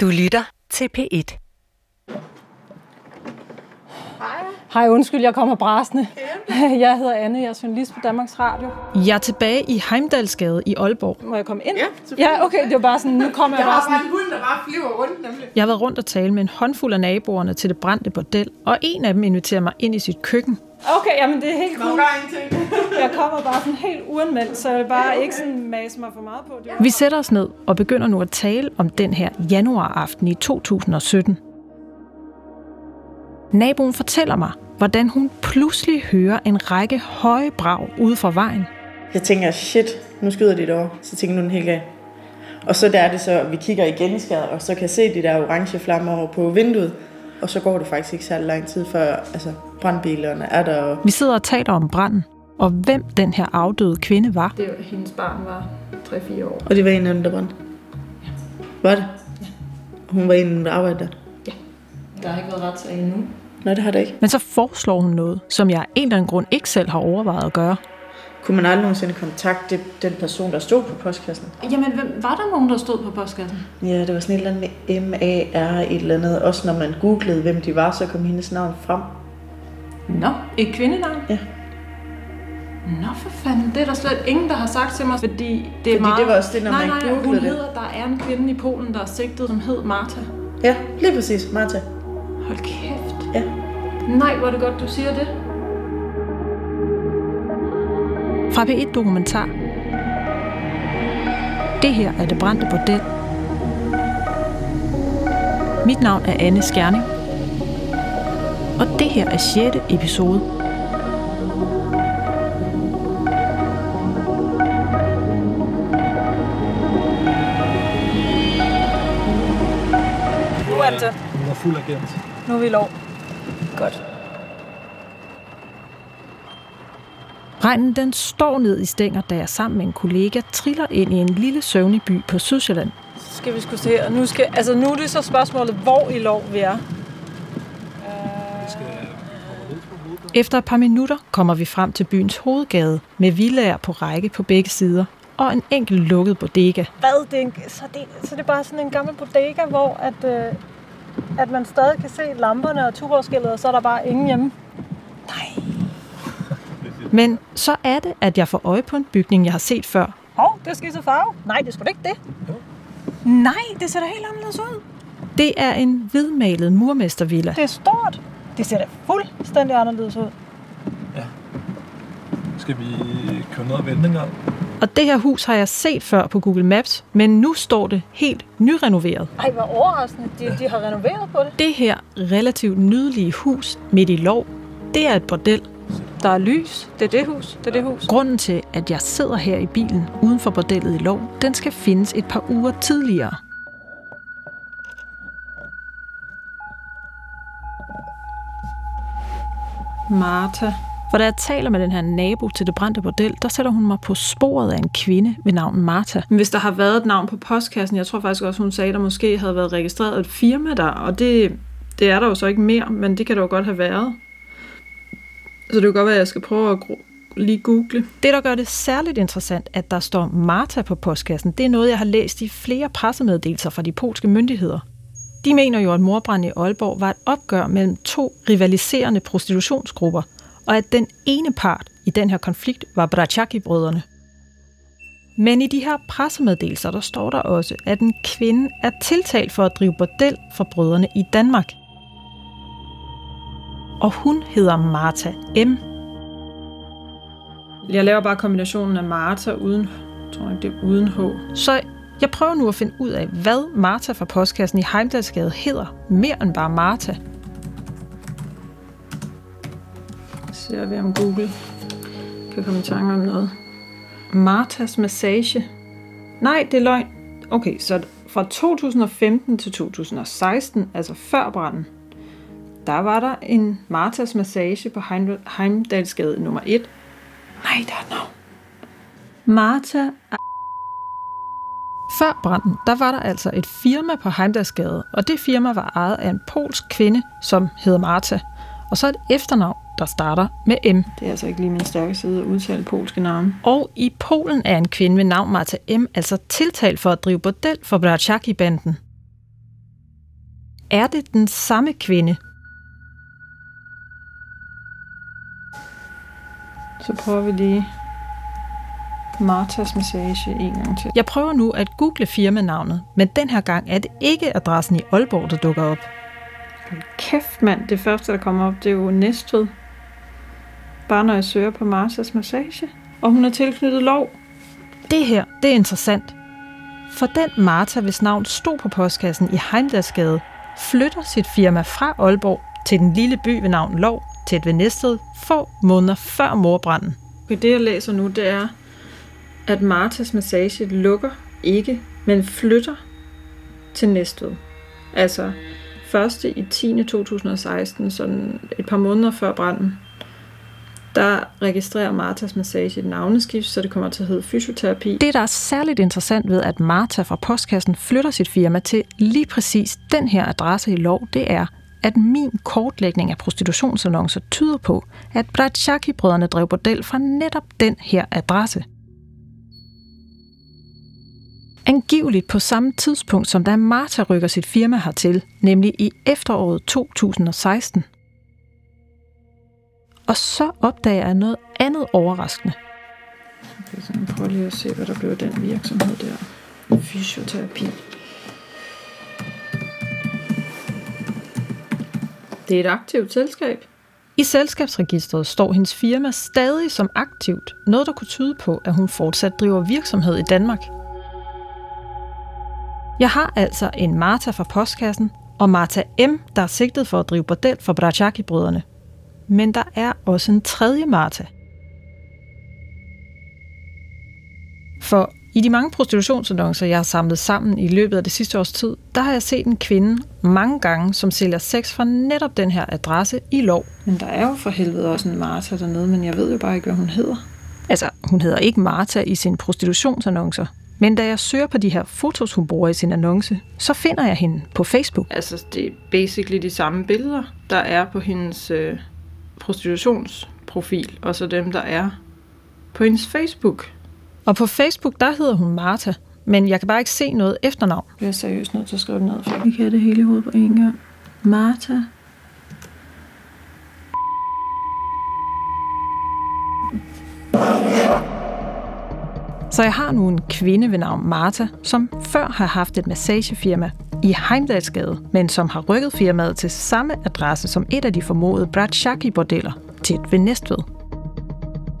Du lytter til P1. Hej, undskyld, jeg kommer brasende. Jeg hedder Anne, jeg er journalist på Danmarks Radio. Jeg er tilbage i Heimdalsgade i Aalborg. Må jeg komme ind? Ja, Ja, okay, det var bare sådan, nu kommer jeg, Jeg bare har sådan. bare en hund, der bare flyver rundt, nemlig. Jeg har været rundt og tale med en håndfuld af naboerne til det brændte bordel, og en af dem inviterer mig ind i sit køkken. Okay, jamen det er helt cool. Jeg kommer bare sådan helt uanmeldt, så jeg vil bare ikke sådan mase mig for meget på det. Vi sætter os ned og begynder nu at tale om den her januaraften i 2017. Naboen fortæller mig, hvordan hun pludselig hører en række høje brag ude fra vejen. Jeg tænker, shit, nu skyder de det over. Så tænker nu den helt galt. Og så der er det så, at vi kigger i skæret, og så kan jeg se de der orange flammer over på vinduet. Og så går det faktisk ikke særlig lang tid, før altså, brandbilerne er der. Og Vi sidder og taler om branden, og hvem den her afdøde kvinde var. Det var, hendes barn var 3-4 år. Og det var en af dem, der brændte. Var det? Hun var en af dem, der arbejdede der. Der har ikke været retssag endnu. Nej, det har det ikke. Men så foreslår hun noget, som jeg af en eller anden grund ikke selv har overvejet at gøre. Kunne man aldrig nogensinde kontakte den person, der stod på postkassen? Jamen, hvem, var der nogen, der stod på postkassen? Ja, det var sådan et eller andet med M-A-R, et eller andet. Også når man googlede, hvem de var, så kom hendes navn frem. Nå, et kvindenavn? Ja. Nå for fanden, det er der slet ingen, der har sagt til mig, fordi det er Fordi meget... det var også det, når nej, man nej, googlede hun det. hedder, der er en kvinde i Polen, der er sigtet, som hed Martha. Ja, lige præcis, Martha. Hold kæft. Ja. Nej, hvor er det godt, du siger det. Fra P1 Dokumentar. Det her er det brændte bordel. Mit navn er Anne Skjerning. Og det her er 6. episode. Nu er det. Hun var fuld agent. Nu er vi lov. Godt. Regnen den står ned i stænger, da jeg sammen med en kollega triller ind i en lille søvnig by på Sydsjælland. Så skal vi skulle se her. Nu, skal, altså, nu er det så spørgsmålet, hvor i lov vi er. Hovedet. Efter et par minutter kommer vi frem til byens hovedgade med villager på række på begge sider og en enkelt lukket bodega. Hvad? Det er en, så, det, så det er bare sådan en gammel bodega, hvor at, øh, at man stadig kan se lamperne og tuborgskiltet, og så er der bare ingen hjemme. Nej. Men så er det, at jeg får øje på en bygning, jeg har set før. Hov, det skal så farve. Nej, det skulle ikke det. Jo. Nej, det ser da helt anderledes ud. Det er en hvidmalet murmestervilla. Det er stort. Det ser da fuldstændig anderledes ud. Skal vi køre ned og vente en gang? Og det her hus har jeg set før på Google Maps, men nu står det helt nyrenoveret. Ej, hvor overraskende. De, de har renoveret på det. Det her relativt nydelige hus midt i lov, det er et bordel. Der er lys. Det er det hus. Det er det hus. Grunden til, at jeg sidder her i bilen uden for bordellet i lov, den skal findes et par uger tidligere. Martha. For da jeg taler med den her nabo til det brændte bordel, der sætter hun mig på sporet af en kvinde ved navn Martha. Men hvis der har været et navn på postkassen, jeg tror faktisk også, hun sagde, der måske havde været registreret et firma der, og det, det er der jo så ikke mere, men det kan der jo godt have været. Så det kan godt være, at jeg skal prøve at lige google. Det, der gør det særligt interessant, at der står Martha på postkassen, det er noget, jeg har læst i flere pressemeddelelser fra de polske myndigheder. De mener jo, at morbranden i Aalborg var et opgør mellem to rivaliserende prostitutionsgrupper, og at den ene part i den her konflikt var Brachaki-brødrene. Men i de her pressemeddelelser, der står der også, at en kvinde er tiltalt for at drive bordel for brødrene i Danmark. Og hun hedder Martha M. Jeg laver bare kombinationen af Martha uden, jeg tror ikke, det er uden H. Så jeg prøver nu at finde ud af, hvad Martha fra postkassen i Heimdalsgade hedder, mere end bare Martha. Ser vi om Google kan komme i tanke om noget. Martas massage. Nej, det er løgn. Okay, så fra 2015 til 2016, altså før branden, der var der en Martas massage på Heim- Heimdalsgade nummer 1. Nej, der er et navn. Martha Før branden, der var der altså et firma på Heimdalsgade, og det firma var ejet af en polsk kvinde, som hed Marta. Og så et efternavn, der starter med M. Det er altså ikke lige min stærke side at udtale polske navne. Og i Polen er en kvinde ved navn Martha M. altså tiltalt for at drive bordel for Brachaki-banden. er det den samme kvinde? Så prøver vi lige Martas Massage en gang til. Jeg prøver nu at google firmanavnet, men den her gang er det ikke adressen i Aalborg, der dukker op. Kæft mand, det første, der kommer op, det er jo Næstved. Bare når jeg søger på Martas Massage. Og hun er tilknyttet lov. Det her, det er interessant. For den Martha, hvis navn stod på postkassen i Heimdalsgade, flytter sit firma fra Aalborg til den lille by ved navn Lov tæt ved Næstved få måneder før morbranden. Det jeg læser nu, det er, at Martas Massage lukker ikke, men flytter til Næstved. Altså første i 10. 2016, sådan et par måneder før branden, der registrerer Martas Massage et navneskift, så det kommer til at hedde fysioterapi. Det, der er særligt interessant ved, at Martha fra postkassen flytter sit firma til lige præcis den her adresse i lov, det er, at min kortlægning af prostitutionsannoncer tyder på, at Bratsjaki-brødrene drev bordel fra netop den her adresse. Angiveligt på samme tidspunkt, som da Martha rykker sit firma hertil, nemlig i efteråret 2016. Og så opdager jeg noget andet overraskende. Okay, så jeg prøver lige at se, hvad der blev den virksomhed der. Fysioterapi. Det er et aktivt selskab. I selskabsregistret står hendes firma stadig som aktivt, noget der kunne tyde på, at hun fortsat driver virksomhed i Danmark. Jeg har altså en Martha fra postkassen, og Martha M., der er sigtet for at drive bordel for Brachaki-brødrene. Men der er også en tredje Martha. For i de mange prostitutionsannoncer, jeg har samlet sammen i løbet af det sidste års tid, der har jeg set en kvinde mange gange, som sælger sex fra netop den her adresse i lov. Men der er jo for helvede også en Martha dernede, men jeg ved jo bare ikke, hvad hun hedder. Altså, hun hedder ikke Martha i sine prostitutionsannoncer, men da jeg søger på de her fotos, hun bruger i sin annonce, så finder jeg hende på Facebook. Altså, det er basically de samme billeder, der er på hendes øh, prostitutionsprofil, og så dem, der er på hendes Facebook. Og på Facebook, der hedder hun Martha, men jeg kan bare ikke se noget efternavn. Jeg bliver seriøst nødt til at skrive det ned, for jeg kan det hele i hovedet på én gang. Martha. Så jeg har nu en kvinde ved navn Martha, som før har haft et massagefirma i Heimdalsgade, men som har rykket firmaet til samme adresse som et af de formodede Bratschaki-bordeller, tæt ved Næstved.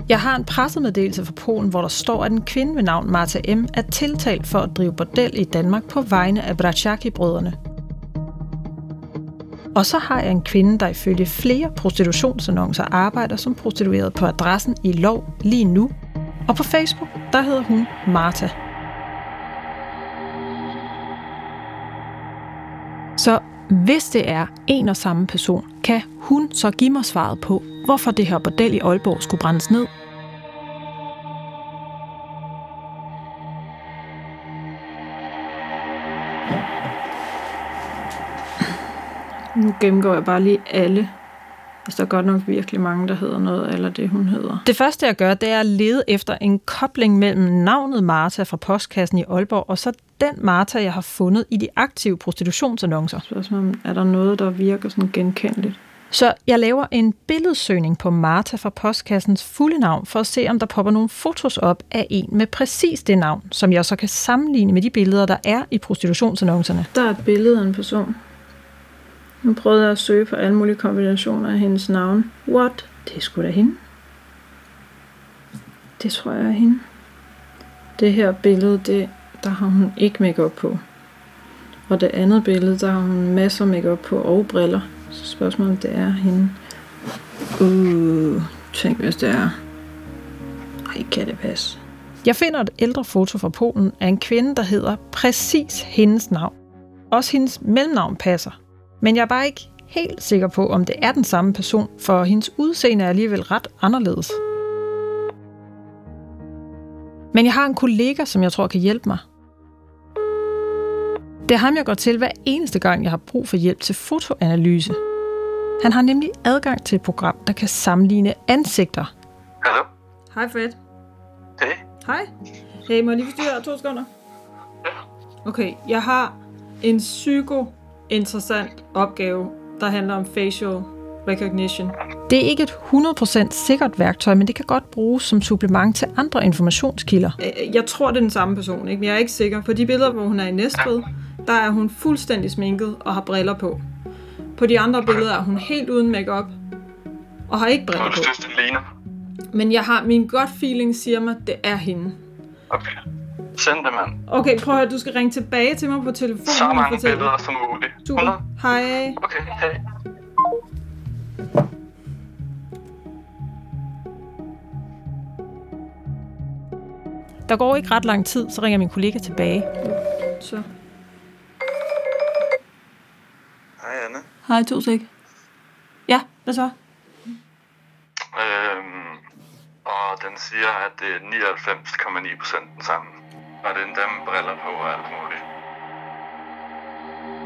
Jeg har en pressemeddelelse fra Polen, hvor der står, at en kvinde ved navn Martha M. er tiltalt for at drive bordel i Danmark på vegne af Bratschaki-brødrene. Og så har jeg en kvinde, der ifølge flere prostitutionsannoncer arbejder som prostitueret på adressen i Lov lige nu. Og på Facebook, der hedder hun Martha. Så hvis det er en og samme person, kan hun så give mig svaret på, hvorfor det her bordel i Aalborg skulle brændes ned. Nu gennemgår jeg bare lige alle. Altså, der er godt nok virkelig mange, der hedder noget, eller det, hun hedder. Det første, jeg gør, det er at lede efter en kobling mellem navnet Martha fra postkassen i Aalborg, og så den Martha, jeg har fundet i de aktive prostitutionsannoncer. Spørgsmålet er der noget, der virker sådan genkendeligt? Så jeg laver en billedsøgning på Martha fra postkassens fulde navn, for at se, om der popper nogle fotos op af en med præcis det navn, som jeg så kan sammenligne med de billeder, der er i prostitutionsannoncerne. Der er et billede af en person. Nu prøvede jeg at søge på alle mulige kombinationer af hendes navn. What? Det er sgu da hende. Det tror jeg er hende. Det her billede, det, der har hun ikke makeup på. Og det andet billede, der har hun masser af makeup på og briller. Så spørgsmålet om det er hende. Uh, tænk hvis det er. Ej, kan det passe? Jeg finder et ældre foto fra Polen af en kvinde, der hedder præcis hendes navn. Også hendes mellemnavn passer. Men jeg er bare ikke helt sikker på, om det er den samme person, for hendes udseende er alligevel ret anderledes. Men jeg har en kollega, som jeg tror kan hjælpe mig. Det er ham, jeg går til hver eneste gang, jeg har brug for hjælp til fotoanalyse. Han har nemlig adgang til et program, der kan sammenligne ansigter. Hallo? Hej Fred. Hey. Hej. Hey, må jeg lige forstyrre to sekunder? Okay, jeg har en psyko interessant opgave, der handler om facial recognition. Det er ikke et 100% sikkert værktøj, men det kan godt bruges som supplement til andre informationskilder. Øh, Jeg tror, det er den samme person, ikke? men jeg er ikke sikker. På de billeder, hvor hun er i Næstved, der er hun fuldstændig sminket og har briller på. På de andre billeder er hun helt uden makeup og har ikke briller på. Men jeg har min gut feeling siger mig, det er hende. Okay. Send det, mand. Okay, prøv at høre, du skal ringe tilbage til mig på telefonen Så og mange fortælle. billeder som muligt. 100? Super. Hej. Okay, hej. Der går ikke ret lang tid, så ringer min kollega tilbage. Så. Hej, Anne. Hej, to sek. Ja, hvad så? Øhm, og den siger, at det er 99,9 procent den samme. Og den dem briller på og alt muligt.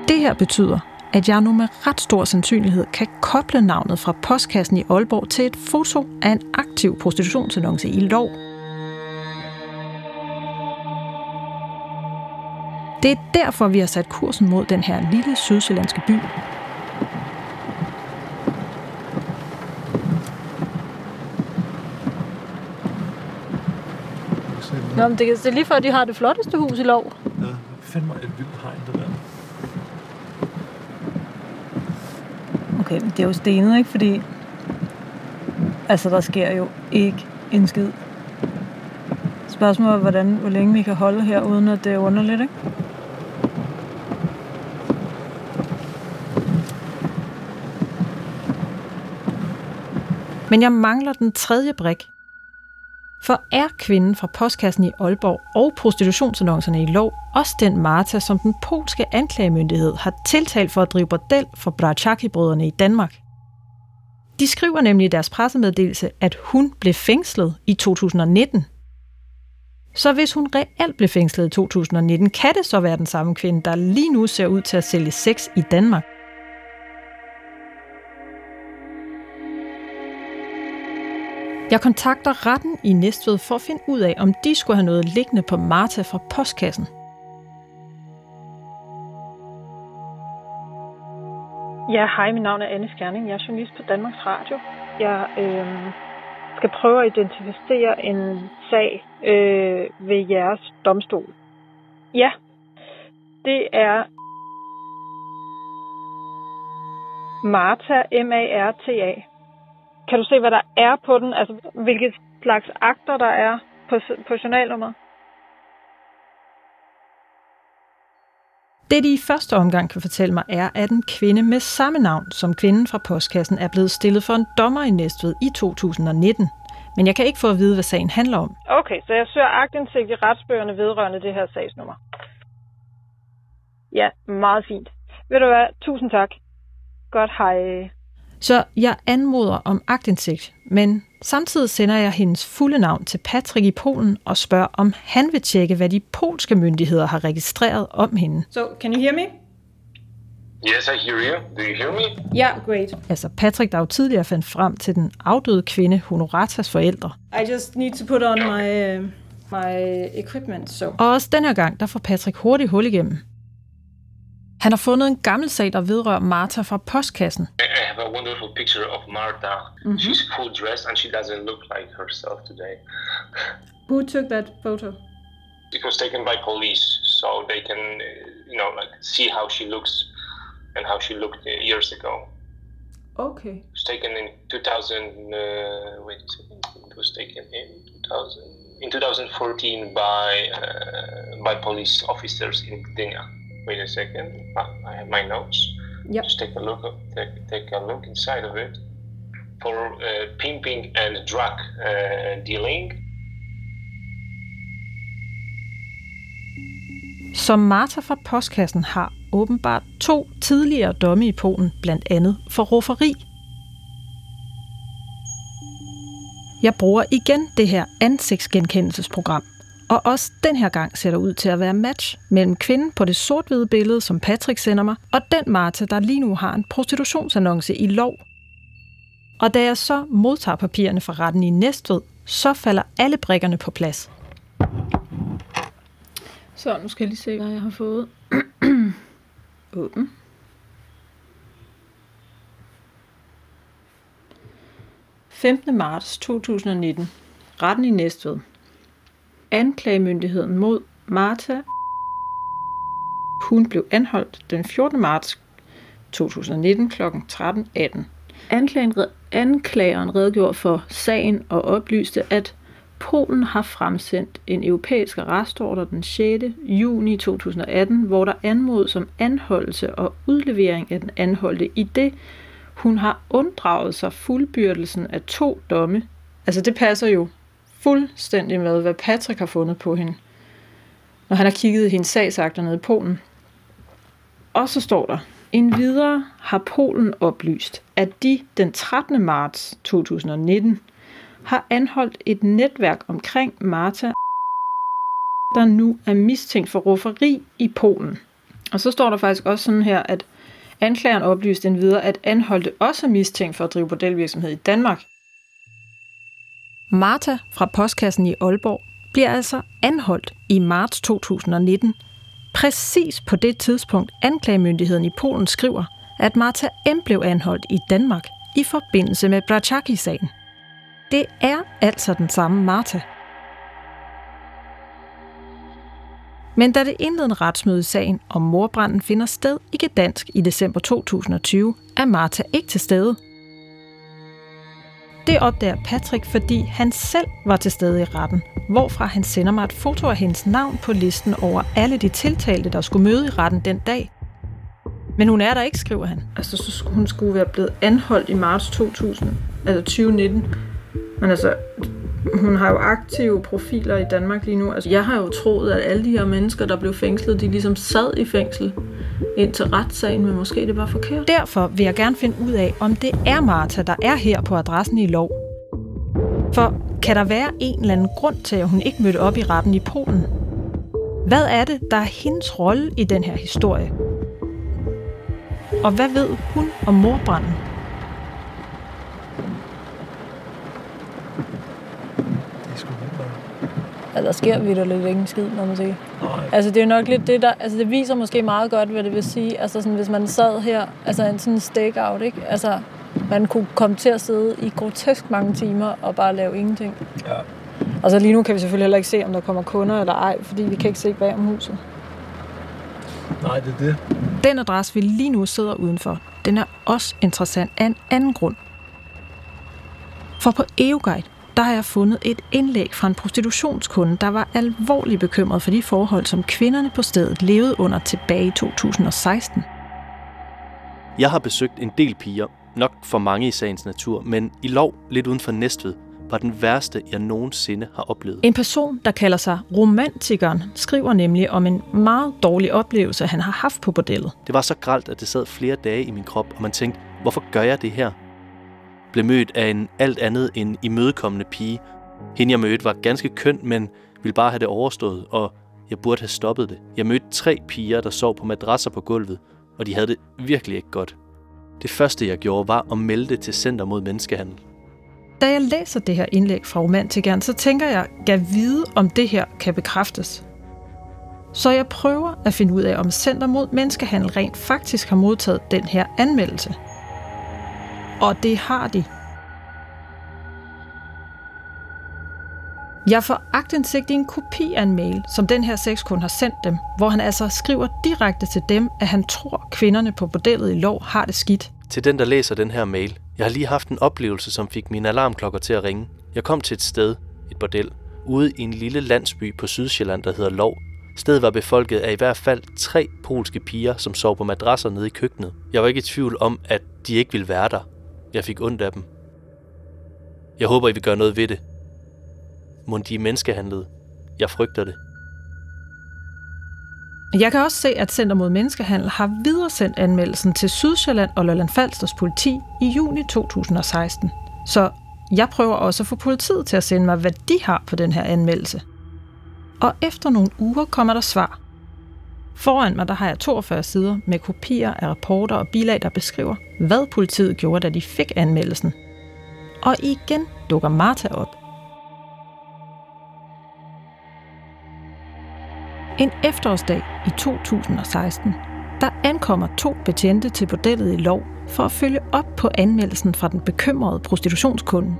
Det her betyder, at jeg nu med ret stor sandsynlighed kan koble navnet fra postkassen i Aalborg til et foto af en aktiv prostitutionsannonce i lov. Det er derfor, vi har sat kursen mod den her lille sydsjællandske by. Nå, men det, det er lige før, de har det flotteste hus i lov. Ja, det er fandme et vildt hegn, det der. Okay, men det er jo stenet, ikke? Fordi... Altså, der sker jo ikke en skid. Spørgsmålet er, hvordan, hvor længe vi kan holde her, uden at det er underligt, ikke? Men jeg mangler den tredje brik. For er kvinden fra postkassen i Aalborg og prostitutionsannoncerne i lov også den Marta, som den polske anklagemyndighed har tiltalt for at drive bordel for Brachaki-brødrene i Danmark? De skriver nemlig i deres pressemeddelelse, at hun blev fængslet i 2019. Så hvis hun reelt blev fængslet i 2019, kan det så være den samme kvinde, der lige nu ser ud til at sælge sex i Danmark? Jeg kontakter retten i Næstved for at finde ud af, om de skulle have noget liggende på Marta fra postkassen. Ja, hej, mit navn er Anne Skjerning. Jeg er journalist på Danmarks Radio. Jeg øh, skal prøve at identificere en sag øh, ved jeres domstol. Ja, det er Marta, M-A-R-T-A. Kan du se, hvad der er på den? Altså, hvilke slags akter der er på, på journalnummeret? Det, de i første omgang kan fortælle mig, er, at en kvinde med samme navn som kvinden fra postkassen er blevet stillet for en dommer i Næstved i 2019. Men jeg kan ikke få at vide, hvad sagen handler om. Okay, så jeg søger agtindsigt i retsbøgerne vedrørende det her sagsnummer. Ja, meget fint. Ved du hvad? Tusind tak. Godt, hej. Så jeg anmoder om agtindsigt, men samtidig sender jeg hendes fulde navn til Patrick i Polen og spørger, om han vil tjekke, hvad de polske myndigheder har registreret om hende. So, can you hear me? Yes, I hear you. Do you hear me? Yeah, great. Altså Patrick, der jo tidligere fandt frem til den afdøde kvinde Honoratas forældre. I just need to put on my uh, my equipment, so. Og også den her gang, der får Patrick hurtigt hul igennem. Han har fundet en gammel sag, der vedrører Martha fra postkassen. I I have a wonderful picture of Marta. She's full dressed and she doesn't look like herself today. Who took that photo? It was taken by police, so they can, uh, you know, like see how she looks and how she looked years ago. Okay. It was taken in 2000. Uh, wait. It was taken in 2000 in 2014 by uh, by police officers in Gdynia. Wait a second. I have my notes. Yep. Just take a look. Take, take a look inside of it for uh, pimping and drug uh, dealing. Som Martha fra postkassen har åbenbart to tidligere domme i Polen, blandt andet for rufferi. Jeg bruger igen det her ansigtsgenkendelsesprogram, og også den her gang ser der ud til at være match mellem kvinden på det sort-hvide billede, som Patrick sender mig, og den Martha, der lige nu har en prostitutionsannonce i lov. Og da jeg så modtager papirerne fra retten i Næstved, så falder alle brikkerne på plads. Så nu skal jeg lige se, hvad jeg har fået. Åben. Uh. 15. marts 2019. Retten i Næstved. Anklagemyndigheden mod Martha. Hun blev anholdt den 14. marts 2019 kl. 13.18. Anklagen, anklageren redegjorde for sagen og oplyste, at Polen har fremsendt en europæisk arrestordre den 6. juni 2018, hvor der anmodes om anholdelse og udlevering af den anholdte i det, hun har unddraget sig fuldbyrdelsen af to domme. Altså det passer jo fuldstændig med, hvad Patrick har fundet på hende, når han har kigget i hendes sagsakter nede i Polen. Og så står der, en videre har Polen oplyst, at de den 13. marts 2019 har anholdt et netværk omkring Marta, der nu er mistænkt for rufferi i Polen. Og så står der faktisk også sådan her, at anklageren oplyste en videre, at anholdte også er mistænkt for at drive bordelvirksomhed i Danmark. Marta fra postkassen i Aalborg bliver altså anholdt i marts 2019, præcis på det tidspunkt anklagemyndigheden i Polen skriver, at Marta M. blev anholdt i Danmark i forbindelse med Brachaki-sagen. Det er altså den samme Marta. Men da det indledende retsmøde i sagen om morbranden finder sted i Gdansk i december 2020, er Marta ikke til stede. Det opdager Patrick, fordi han selv var til stede i retten, hvorfra han sender mig et foto af hendes navn på listen over alle de tiltalte, der skulle møde i retten den dag. Men hun er der ikke, skriver han. Altså, så skulle hun skulle være blevet anholdt i marts 2000, altså 2019. Men altså, hun har jo aktive profiler i Danmark lige nu. Altså, jeg har jo troet, at alle de her mennesker, der blev fængslet, de ligesom sad i fængsel indtil retssagen, men måske det var forkert. Derfor vil jeg gerne finde ud af, om det er Martha, der er her på adressen i lov. For kan der være en eller anden grund til, at hun ikke mødte op i retten i Polen? Hvad er det, der er hendes rolle i den her historie? Og hvad ved hun om morbranden? Altså, der sker vidderligt ikke en skid, når man siger. Altså, det er jo nok lidt det, der... Altså, det viser måske meget godt, hvad det vil sige. Altså, sådan, hvis man sad her, altså en sådan stakeout, ikke? Altså, man kunne komme til at sidde i grotesk mange timer og bare lave ingenting. Ja. Og så lige nu kan vi selvfølgelig heller ikke se, om der kommer kunder eller ej, fordi vi kan ikke se bag om huset. Nej, det er det. Den adresse, vi lige nu sidder udenfor, den er også interessant af en anden grund. For på EUGuide, der har jeg fundet et indlæg fra en prostitutionskunde, der var alvorligt bekymret for de forhold, som kvinderne på stedet levede under tilbage i 2016. Jeg har besøgt en del piger, nok for mange i sagens natur, men i lov lidt uden for Næstved var den værste, jeg nogensinde har oplevet. En person, der kalder sig romantikeren, skriver nemlig om en meget dårlig oplevelse, han har haft på bordellet. Det var så gralt, at det sad flere dage i min krop, og man tænkte, hvorfor gør jeg det her? Blev mødt af en alt andet end imødekommende pige. Hende jeg mødte var ganske køn, men ville bare have det overstået, og jeg burde have stoppet det. Jeg mødte tre piger, der sov på madrasser på gulvet, og de havde det virkelig ikke godt. Det første, jeg gjorde, var at melde det til Center mod Menneskehandel. Da jeg læser det her indlæg fra romantikeren, så tænker jeg, gav vide, om det her kan bekræftes. Så jeg prøver at finde ud af, om Center mod Menneskehandel rent faktisk har modtaget den her anmeldelse. Og det har de. Jeg får agtindsigt i en kopi af en mail, som den her sexkunde har sendt dem, hvor han altså skriver direkte til dem, at han tror, kvinderne på bordellet i lov har det skidt. Til den, der læser den her mail. Jeg har lige haft en oplevelse, som fik mine alarmklokker til at ringe. Jeg kom til et sted, et bordel, ude i en lille landsby på Sydsjælland, der hedder Lov. Stedet var befolket af i hvert fald tre polske piger, som sov på madrasser nede i køkkenet. Jeg var ikke i tvivl om, at de ikke ville være der. Jeg fik ondt af dem. Jeg håber, I vil gøre noget ved det. Må de er menneskehandlede. Jeg frygter det. Jeg kan også se, at Center mod Menneskehandel har videresendt anmeldelsen til Sydsjælland og Lolland Falsters politi i juni 2016. Så jeg prøver også at få politiet til at sende mig, hvad de har på den her anmeldelse. Og efter nogle uger kommer der svar. Foran mig der har jeg 42 sider med kopier af rapporter og bilag, der beskriver, hvad politiet gjorde, da de fik anmeldelsen. Og igen dukker Martha op. En efterårsdag i 2016, der ankommer to betjente til bordellet i lov for at følge op på anmeldelsen fra den bekymrede prostitutionskunde.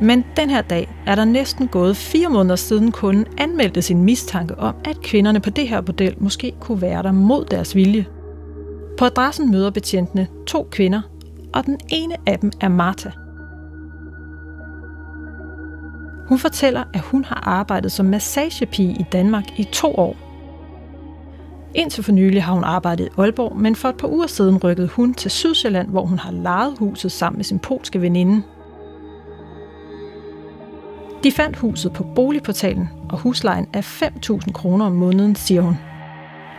Men den her dag er der næsten gået fire måneder siden kunden anmeldte sin mistanke om, at kvinderne på det her bordel måske kunne være der mod deres vilje. På adressen møder betjentene to kvinder, og den ene af dem er Martha. Hun fortæller, at hun har arbejdet som massagepige i Danmark i to år. Indtil for nylig har hun arbejdet i Aalborg, men for et par uger siden rykkede hun til Sydsjælland, hvor hun har lejet huset sammen med sin polske veninde. De fandt huset på boligportalen, og huslejen er 5.000 kroner om måneden, siger hun.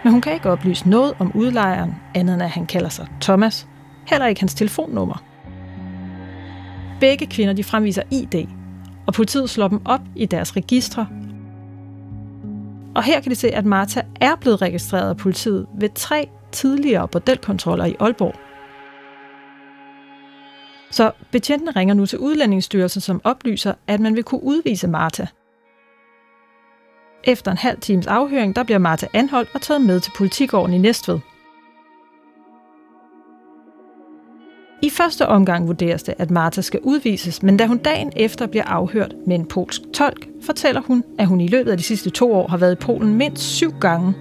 Men hun kan ikke oplyse noget om udlejeren, andet end at han kalder sig Thomas, heller ikke hans telefonnummer. Begge kvinder de fremviser ID, og politiet slår dem op i deres registre. Og her kan de se, at Marta er blevet registreret af politiet ved tre tidligere bordelkontroller i Aalborg. Så betjentene ringer nu til Udlændingsstyrelsen, som oplyser, at man vil kunne udvise Martha. Efter en halv times afhøring, der bliver Martha anholdt og taget med til politigården i Næstved. I første omgang vurderes det, at Martha skal udvises, men da hun dagen efter bliver afhørt med en polsk tolk, fortæller hun, at hun i løbet af de sidste to år har været i Polen mindst syv gange.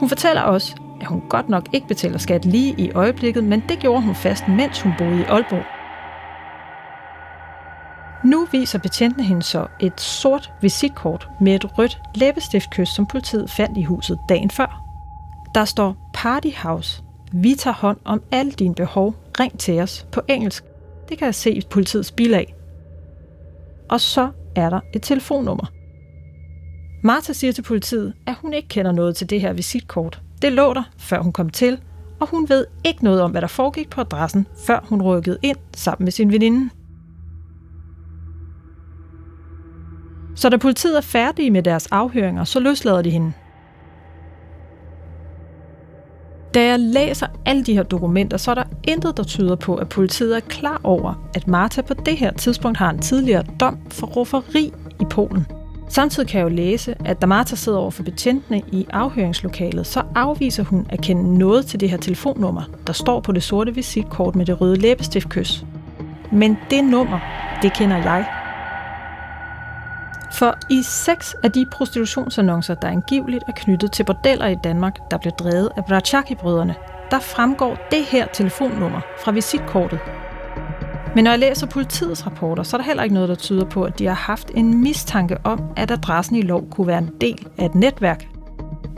Hun fortæller også, at hun godt nok ikke betaler skat lige i øjeblikket, men det gjorde hun fast, mens hun boede i Aalborg. Nu viser betjentene hende så et sort visitkort med et rødt læbestiftkys, som politiet fandt i huset dagen før. Der står Party House. Vi tager hånd om alle dine behov. Ring til os på engelsk. Det kan jeg se i politiets bilag. Og så er der et telefonnummer. Martha siger til politiet, at hun ikke kender noget til det her visitkort. Det lå der, før hun kom til, og hun ved ikke noget om, hvad der foregik på adressen, før hun rykkede ind sammen med sin veninde. Så da politiet er færdige med deres afhøringer, så løslader de hende. Da jeg læser alle de her dokumenter, så er der intet, der tyder på, at politiet er klar over, at Martha på det her tidspunkt har en tidligere dom for rufferi i Polen. Samtidig kan jeg jo læse, at da Martha sidder over for betjentene i afhøringslokalet, så afviser hun at kende noget til det her telefonnummer, der står på det sorte visitkort med det røde læbestiftkys. Men det nummer, det kender jeg. For i seks af de prostitutionsannoncer, der angiveligt er knyttet til bordeller i Danmark, der blev drevet af Brachaki-brødrene, der fremgår det her telefonnummer fra visitkortet. Men når jeg læser politiets rapporter, så er der heller ikke noget, der tyder på, at de har haft en mistanke om, at adressen i lov kunne være en del af et netværk.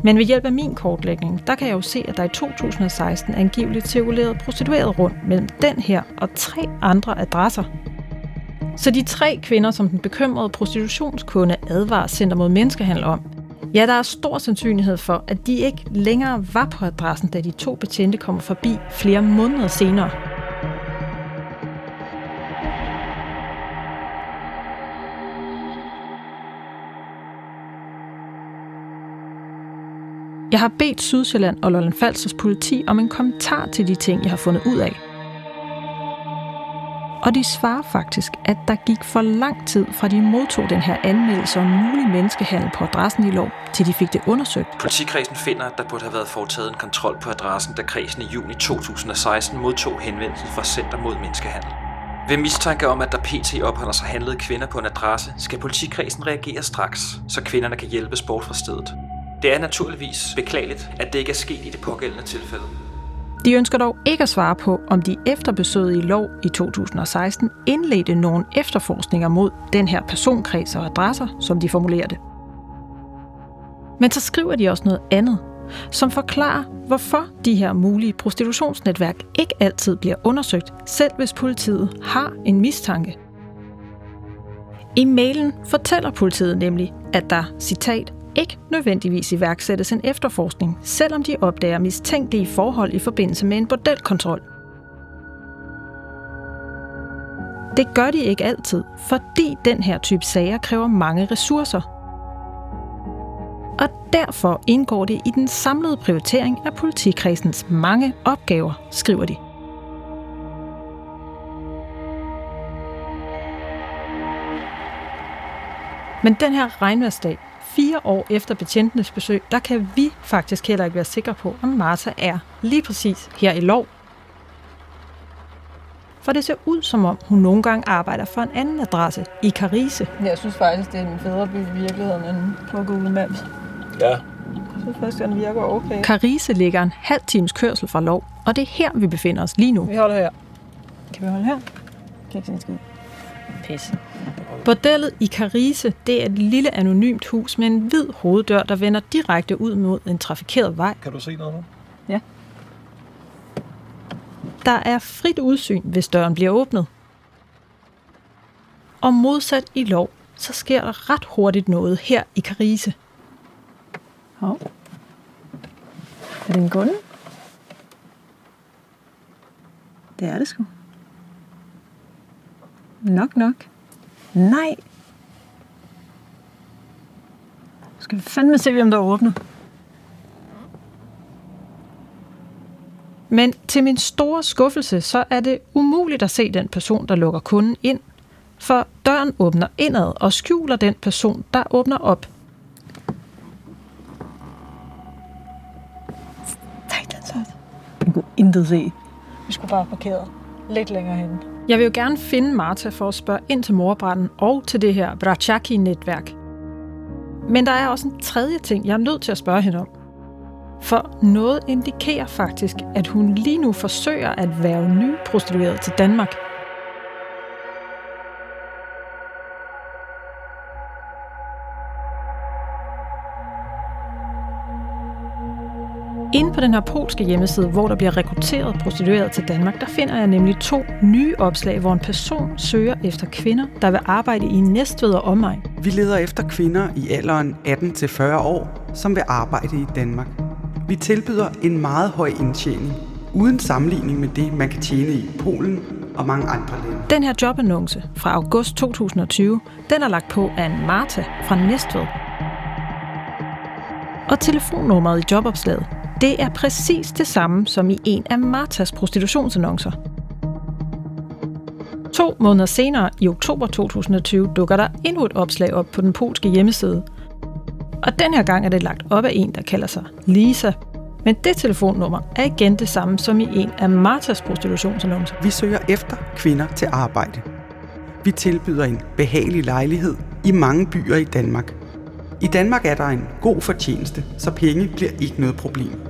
Men ved hjælp af min kortlægning, der kan jeg jo se, at der i 2016 angiveligt cirkulerede prostitueret rundt mellem den her og tre andre adresser, så de tre kvinder, som den bekymrede prostitutionskunde advarer Center mod Menneskehandel om, ja, der er stor sandsynlighed for, at de ikke længere var på adressen, da de to betjente kommer forbi flere måneder senere. Jeg har bedt Sydsjælland og Lolland Falsters politi om en kommentar til de ting, jeg har fundet ud af. Og de svarer faktisk, at der gik for lang tid fra de modtog den her anmeldelse om mulig menneskehandel på adressen i lov, til de fik det undersøgt. Politikredsen finder, at der burde have været foretaget en kontrol på adressen, da kredsen i juni 2016 modtog henvendelsen fra Center mod Menneskehandel. Ved mistanke om, at der pt. opholder sig handlede kvinder på en adresse, skal politikredsen reagere straks, så kvinderne kan hjælpes bort fra stedet. Det er naturligvis beklageligt, at det ikke er sket i det pågældende tilfælde. De ønsker dog ikke at svare på, om de efter besøget i lov i 2016 indledte nogle efterforskninger mod den her personkreds og adresser, som de formulerer det. Men så skriver de også noget andet, som forklarer, hvorfor de her mulige prostitutionsnetværk ikke altid bliver undersøgt, selv hvis politiet har en mistanke. I mailen fortæller politiet nemlig, at der, citat, ikke nødvendigvis iværksættes en efterforskning, selvom de opdager mistænkelige forhold i forbindelse med en bordelkontrol. Det gør de ikke altid, fordi den her type sager kræver mange ressourcer. Og derfor indgår det i den samlede prioritering af politikredsens mange opgaver, skriver de. Men den her regnværsdag fire år efter betjentenes besøg, der kan vi faktisk heller ikke være sikre på, om Martha er lige præcis her i lov. For det ser ud som om, hun nogle gange arbejder for en anden adresse i Carise. Jeg synes faktisk, det er en federe by i virkeligheden end på Google Maps. Ja. Jeg synes faktisk, den virker okay. Carise ligger en halv times kørsel fra Lov, og det er her, vi befinder os lige nu. Vi holder her. Kan vi holde her? Kan ikke se en skid. Pis. Bordellet i Carise, det er et lille anonymt hus med en hvid hoveddør, der vender direkte ud mod en trafikeret vej. Kan du se noget nu? Ja. Der er frit udsyn, hvis døren bliver åbnet. Og modsat i lov, så sker der ret hurtigt noget her i Carise. Hov. Er det en kunde? Det er det sgu. Nok, nok. Nej. Skal vi fandme se, om der er åbnet. Men til min store skuffelse, så er det umuligt at se den person, der lukker kunden ind. For døren åbner indad og skjuler den person, der åbner op. Satans også. Jeg kunne intet se. Vi skulle bare parkere lidt længere hen. Jeg vil jo gerne finde Martha for at spørge ind til morbranden og til det her Brachaki-netværk. Men der er også en tredje ting, jeg er nødt til at spørge hende om. For noget indikerer faktisk, at hun lige nu forsøger at være ny prostitueret til Danmark. Inde på den her polske hjemmeside, hvor der bliver rekrutteret prostitueret til Danmark, der finder jeg nemlig to nye opslag, hvor en person søger efter kvinder, der vil arbejde i Næstved og omegn. Vi leder efter kvinder i alderen 18-40 år, som vil arbejde i Danmark. Vi tilbyder en meget høj indtjening, uden sammenligning med det, man kan tjene i Polen og mange andre lande. Den her jobannonce fra august 2020, den er lagt på af en Marta fra Næstved. Og telefonnummeret i jobopslaget, det er præcis det samme som i en af Martas prostitutionsannoncer. To måneder senere, i oktober 2020, dukker der endnu et opslag op på den polske hjemmeside. Og den her gang er det lagt op af en, der kalder sig Lisa. Men det telefonnummer er igen det samme som i en af Martas prostitutionsannoncer. Vi søger efter kvinder til arbejde. Vi tilbyder en behagelig lejlighed i mange byer i Danmark. I Danmark er der en god fortjeneste, så penge bliver ikke noget problem.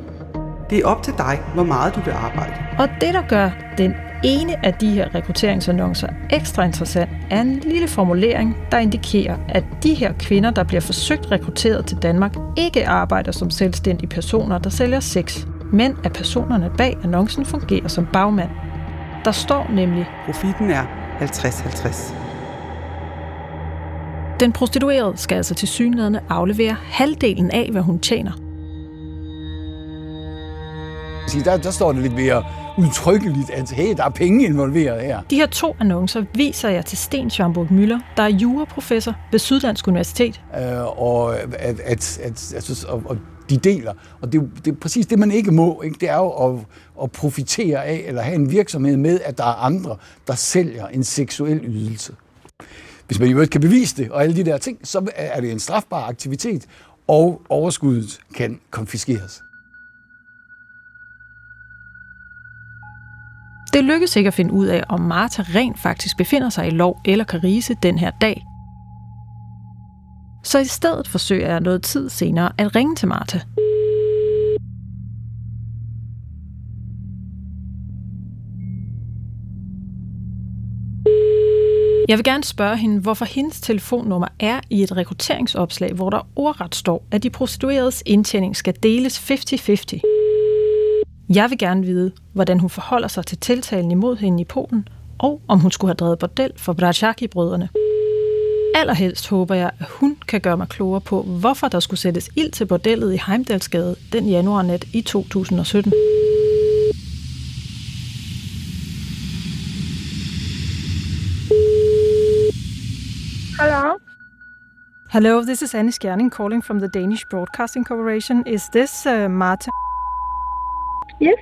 Det er op til dig, hvor meget du vil arbejde. Og det, der gør den ene af de her rekrutteringsannoncer ekstra interessant, er en lille formulering, der indikerer, at de her kvinder, der bliver forsøgt rekrutteret til Danmark, ikke arbejder som selvstændige personer, der sælger sex, men at personerne bag annoncen fungerer som bagmand. Der står nemlig, Profitten er 50-50. Den prostituerede skal altså til synlædende aflevere halvdelen af, hvad hun tjener. der, der står det lidt mere udtrykkeligt, at hey, der er penge involveret her. De her to annoncer viser jeg til Sten Schwamburg Møller, der er juraprofessor ved Syddansk Universitet. Øh, og, at, at, at, altså, og, og de deler. Og det, er det er præcis det, man ikke må. Ikke? Det er jo at, at profitere af, eller have en virksomhed med, at der er andre, der sælger en seksuel ydelse. Hvis man i øvrigt kan bevise det, og alle de der ting, så er det en strafbar aktivitet, og overskuddet kan konfiskeres. Det lykkedes ikke at finde ud af, om Martha rent faktisk befinder sig i Lov eller karise den her dag. Så i stedet forsøger jeg noget tid senere at ringe til Martha. Jeg vil gerne spørge hende, hvorfor hendes telefonnummer er i et rekrutteringsopslag, hvor der ordret står, at de prostitueredes indtjening skal deles 50-50. Jeg vil gerne vide, hvordan hun forholder sig til tiltalen imod hende i Polen, og om hun skulle have drevet bordel for Brachaki-brødrene. Allerhelst håber jeg, at hun kan gøre mig klogere på, hvorfor der skulle sættes ild til bordellet i Heimdalsgade den januarnat i 2017. Hello, this is Annie Skjerning calling from the Danish Broadcasting Corporation. Is this uh, Marta? Yes.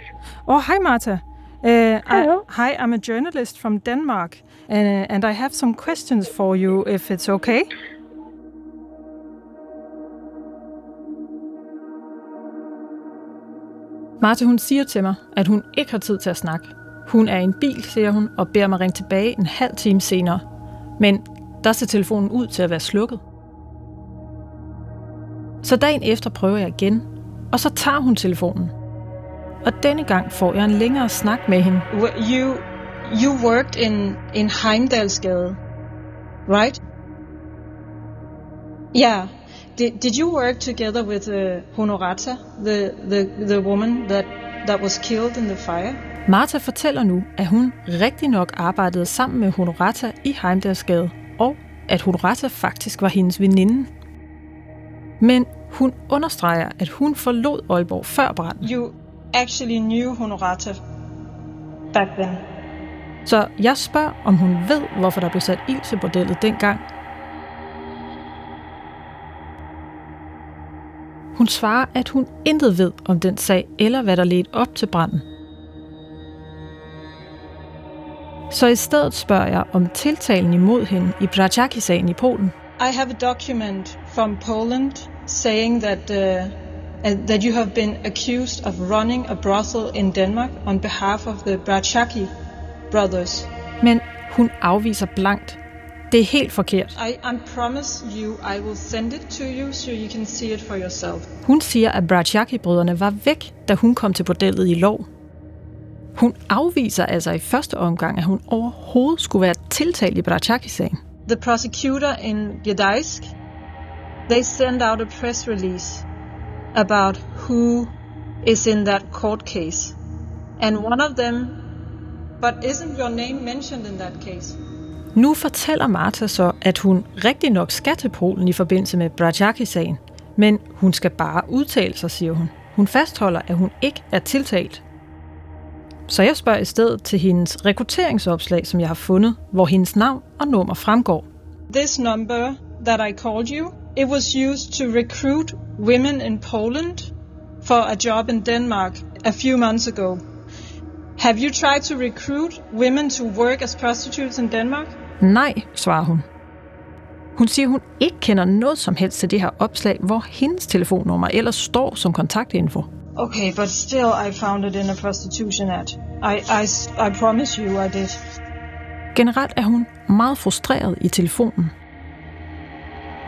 Oh, hi, Marta. Uh, Hello. I, hi, I'm a journalist from Denmark, and, and I have some questions for you, if it's okay. Marta, hun siger til mig, at hun ikke har tid til at snakke. Hun er i en bil, siger hun, og beder mig ringe tilbage en halv time senere. Men der ser telefonen ud til at være slukket. Så dagen efter prøver jeg igen, og så tager hun telefonen. Og denne gang får jeg en længere snak med hende. You, you worked in, in Heimdalsgade, right? Yeah. Did, did you work together with uh, Honorata, the, the, the woman that, that was killed in the fire? Martha fortæller nu, at hun rigtig nok arbejdede sammen med Honorata i Heimdalsgade, og at Honorata faktisk var hendes veninde. Men hun understreger, at hun forlod Aalborg før branden. You actually knew Honorata back then. Så jeg spørger, om hun ved, hvorfor der blev sat ild til bordellet dengang. Hun svarer, at hun intet ved om den sag, eller hvad der ledte op til branden. Så i stedet spørger jeg om tiltalen imod hende i Braciaki-sagen i Polen. I have a document from Poland saying that uh, that you have been accused of running a brothel in Denmark on behalf of the Braciaki brothers. Men hun afviser blankt. Det er helt forkert. I, I promise you I will send it to you so you can see it for yourself. Hun siger, at Braciaki-brødrene var væk, da hun kom til bordellet i lov. Hun afviser altså i første omgang, at hun overhovedet skulle være tiltalt i Braciaki-sagen. The prosecutor in Gdańsk, they sent out a press release about who is in that court case. And one of them, but isn't your name mentioned in that case? Nu fortæller Martha så, at hun rigtig nok skal til Polen i forbindelse med Braciaki-sagen, men hun skal bare udtale sig, siger hun. Hun fastholder, at hun ikke er tiltalt. Så jeg spørger i stedet til hendes rekrutteringsopslag, som jeg har fundet, hvor hendes navn og nummer fremgår. This number that I called you, it was used to recruit women in Poland for a job in Denmark a few months ago. Have you tried to recruit women to work as prostitutes in Denmark? Nej, svarer hun. Hun siger, hun ikke kender noget som helst til det her opslag, hvor hendes telefonnummer ellers står som kontaktinfo. Okay, but still I found it in a prostitution ad. I, I, I promise you I did. Generelt er hun meget frustreret i telefonen.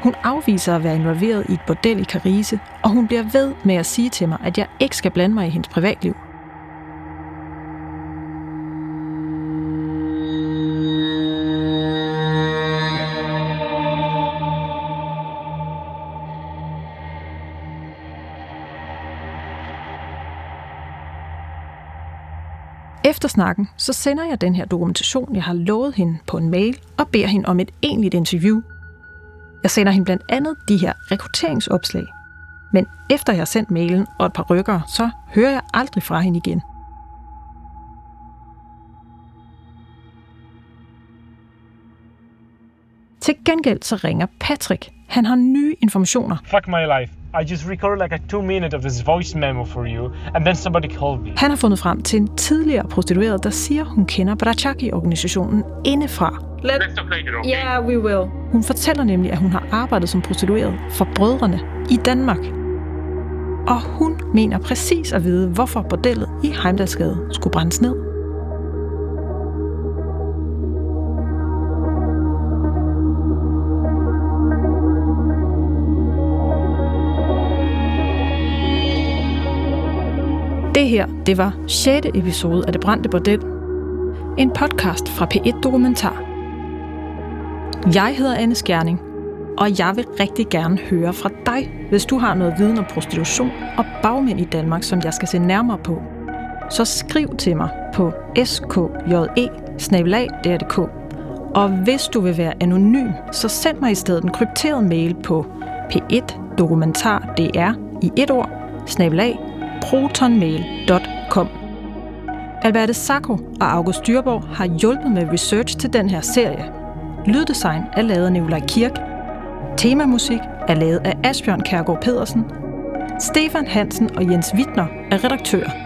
Hun afviser at være involveret i et bordel i Carise, og hun bliver ved med at sige til mig, at jeg ikke skal blande mig i hendes privatliv. Efter snakken, så sender jeg den her dokumentation, jeg har lovet hende på en mail, og beder hende om et egentligt interview. Jeg sender hende blandt andet de her rekrutteringsopslag. Men efter jeg har sendt mailen og et par rykker, så hører jeg aldrig fra hende igen. Til gengæld så ringer Patrick. Han har nye informationer. Fuck my life. I just recorded like a two minute of this voice memo for you, and then somebody called me. Han har fundet frem til en tidligere prostitueret, der siger, hun kender Brachaki-organisationen indefra. Let's talk later, okay? Yeah, we will. Hun fortæller nemlig, at hun har arbejdet som prostitueret for brødrene i Danmark. Og hun mener præcis at vide, hvorfor bordellet i Heimdalsgade skulle brændes ned. Det her, det var 6. episode af Det Brændte Bordel. En podcast fra P1 Dokumentar. Jeg hedder Anne Skjerning, og jeg vil rigtig gerne høre fra dig, hvis du har noget viden om prostitution og bagmænd i Danmark, som jeg skal se nærmere på. Så skriv til mig på skje Og hvis du vil være anonym, så send mig i stedet en krypteret mail på p1 dokumentardr i et ord, snabelag, protonmail.com. Alberte Sacco og August Dyrborg har hjulpet med research til den her serie. Lyddesign er lavet af Nikolaj Kirk. Temamusik er lavet af Asbjørn Kærgaard Pedersen. Stefan Hansen og Jens Wittner er redaktører.